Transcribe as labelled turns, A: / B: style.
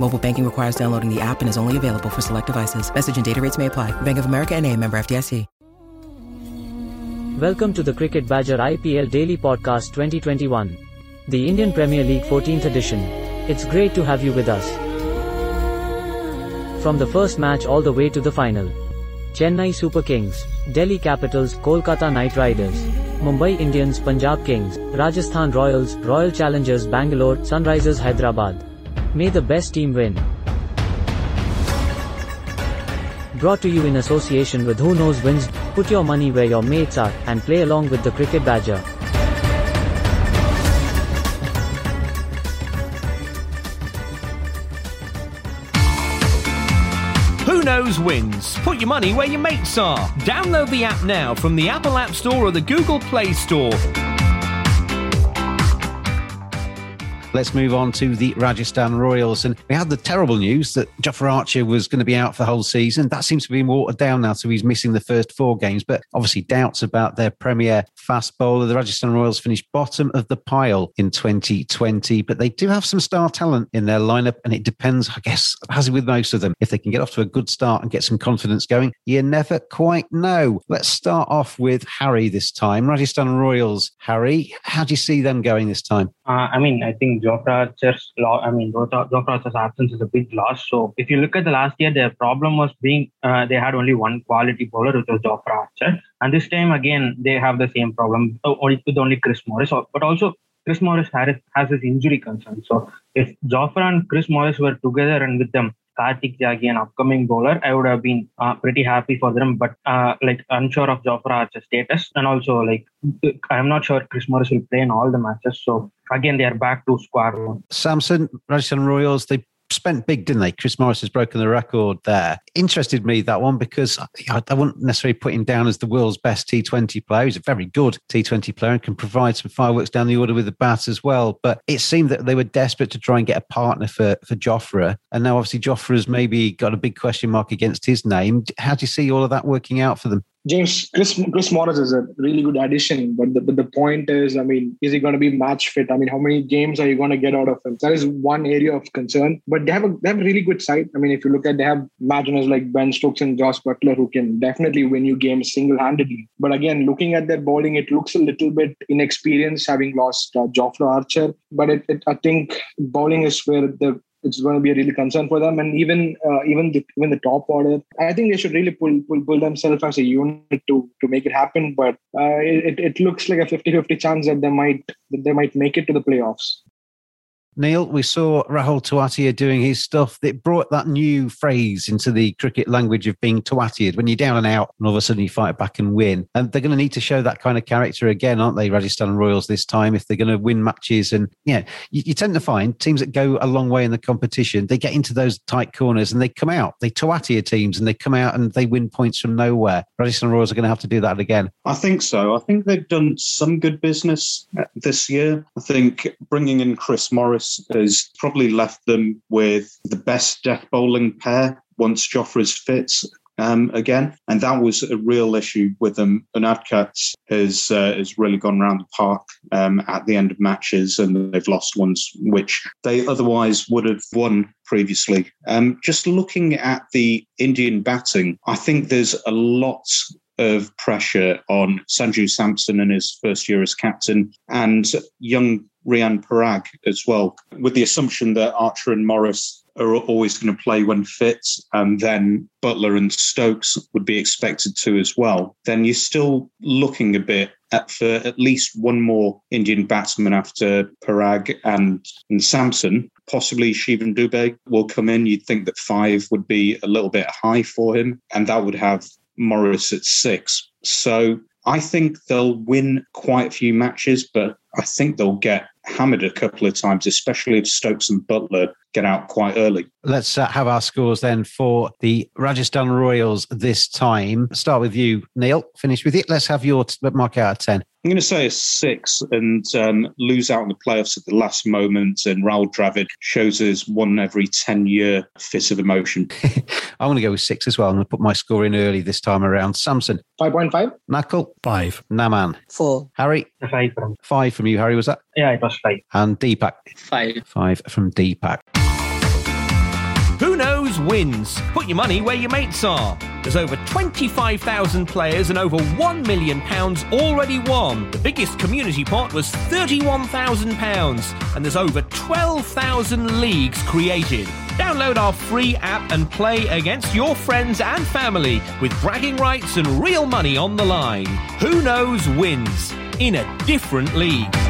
A: Mobile banking requires downloading the app and is only available for select devices. Message and data rates may apply. Bank of America and a member FDIC.
B: Welcome to the Cricket Badger IPL Daily Podcast 2021. The Indian Premier League 14th edition. It's great to have you with us. From the first match all the way to the final. Chennai Super Kings, Delhi Capitals, Kolkata Knight Riders, Mumbai Indians, Punjab Kings, Rajasthan Royals, Royal Challengers Bangalore, Sunrisers Hyderabad. May the best team win. Brought to you in association with Who Knows Wins. Put your money where your mates are and play along with the Cricket Badger.
C: Who knows wins? Put your money where your mates are. Download the app now from the Apple App Store or the Google Play Store.
D: Let's move on to the Rajasthan Royals. And we had the terrible news that Jofra Archer was going to be out for the whole season. That seems to be watered down now, so he's missing the first four games. But obviously, doubts about their premier fast bowler. The Rajasthan Royals finished bottom of the pile in 2020, but they do have some star talent in their lineup. And it depends, I guess, as with most of them, if they can get off to a good start and get some confidence going, you never quite know. Let's start off with Hari this time. Rajasthan Royals. Hari, how do you see them going this time?
E: Uh, I mean, I think Jofra Archer's law. I mean, Jofra Archer's absence is a big loss. So if you look at the last year, their problem was being uh, they had only one quality bowler, which was Jofra Archer, and this time again they have the same problem uh, with only Chris Morris. But also Chris Morris has his injury concern. So if Jofra and Chris Morris were together and with them Kartik Tyagi, an upcoming bowler, I would have been uh, pretty happy for them, but uh, like unsure of Jofra Archer's status. And also, like, I'm not sure Chris Morris will play in all the matches. So again, they are back to square one.
D: Samson, Rajasthan Royals, they spent big, didn't they? Chris Morris has broken the record there. Interested me that one because I, I wouldn't necessarily put him down as the world's best T20 player. He's a very good T20 player and can provide some fireworks down the order with the bat as well. But it seemed that they were desperate to try and get a partner for for Jofra, and now obviously Jofra's maybe got a big question mark against his name. How do you see all of that working out for them?
F: James Chris Chris Morris is a really good addition, but the, but the point is, I mean, is he going to be match fit? I mean, how many games are you going to get out of him? That is one area of concern. But they have a they have a really good side. I mean, if you look at they have marginals like Ben Stokes and Jos Buttler who can definitely win you games single handedly. But again, looking at their bowling, it looks a little bit inexperienced, having lost uh, Jofra Archer. But it, it, I think bowling is where the it's going to be a really concern for them. And even uh, even the even the top order, I think they should really pull pull, pull themselves as a unit to to make it happen. But uh, it it looks like a 50-50 chance that they might that they might make it to the playoffs.
D: Neil, we saw Rahul Tewatia doing his stuff that brought that new phrase into the cricket language of being Tewatia'd. When you're down and out, and all of a sudden you fight back and win. And they're going to need to show that kind of character again, aren't they, Rajasthan Royals this time, if they're going to win matches. And yeah, you, you, tend to find teams that go a long way in the competition, they get into those tight corners and they come out. They Tewatia teams and they come out and they win points from nowhere. Rajasthan Royals are going to have to do that again.
G: I think so. I think they've done some good business uh, this year. I think bringing in Chris Morris has probably left them with the best death bowling pair once Jofra's fit. um, again, and that was a real issue with them. Unadkat has uh, has really gone around the park um, at the end of matches, and they've lost ones which they otherwise would have won previously. Um, just looking at the Indian batting, I think there's a lot of pressure on Sanju Samson in his first year as captain and young Riyan Parag as well, with the assumption that Archer and Morris are always going to play when fit, and then Buttler and Stokes would be expected to as well, then you're still looking a bit at for at least one more Indian batsman after Parag and, and Samson. Possibly Shivam Dube will come in. You'd think that five would be a little bit high for him, and that would have Morris at six. So I think they'll win quite a few matches, but I think they'll get hammered a couple of times, especially if Stokes and Buttler get out quite early.
D: Let's uh, have our scores then for the Rajasthan Royals this time. Start with you, Neil. Finish with it. Let's have your t- mark out of 10.
G: I'm going to say a six and um, lose out in the playoffs at the last moment. And Rahul Dravid shows us one every 10 year fit of emotion.
D: I'm going to go with six as well. I'm going to put my score in early this time around. Samson.
F: 5.5.
D: Nakul.
H: Five.
D: Naman.
I: Four.
D: Hari.
E: Five from
D: Five from you, Hari, was that?
E: yeah, it was five.
D: And Deepak.
I: Five.
D: Five from Deepak.
C: Who knows wins? Put your money where your mates are. There's over 25,000 players and over £1 million already won. The biggest community pot was £31,000 and there's over 12,000 leagues created. Download our free app and play against your friends and family with bragging rights and real money on the line. Who knows wins in a different league.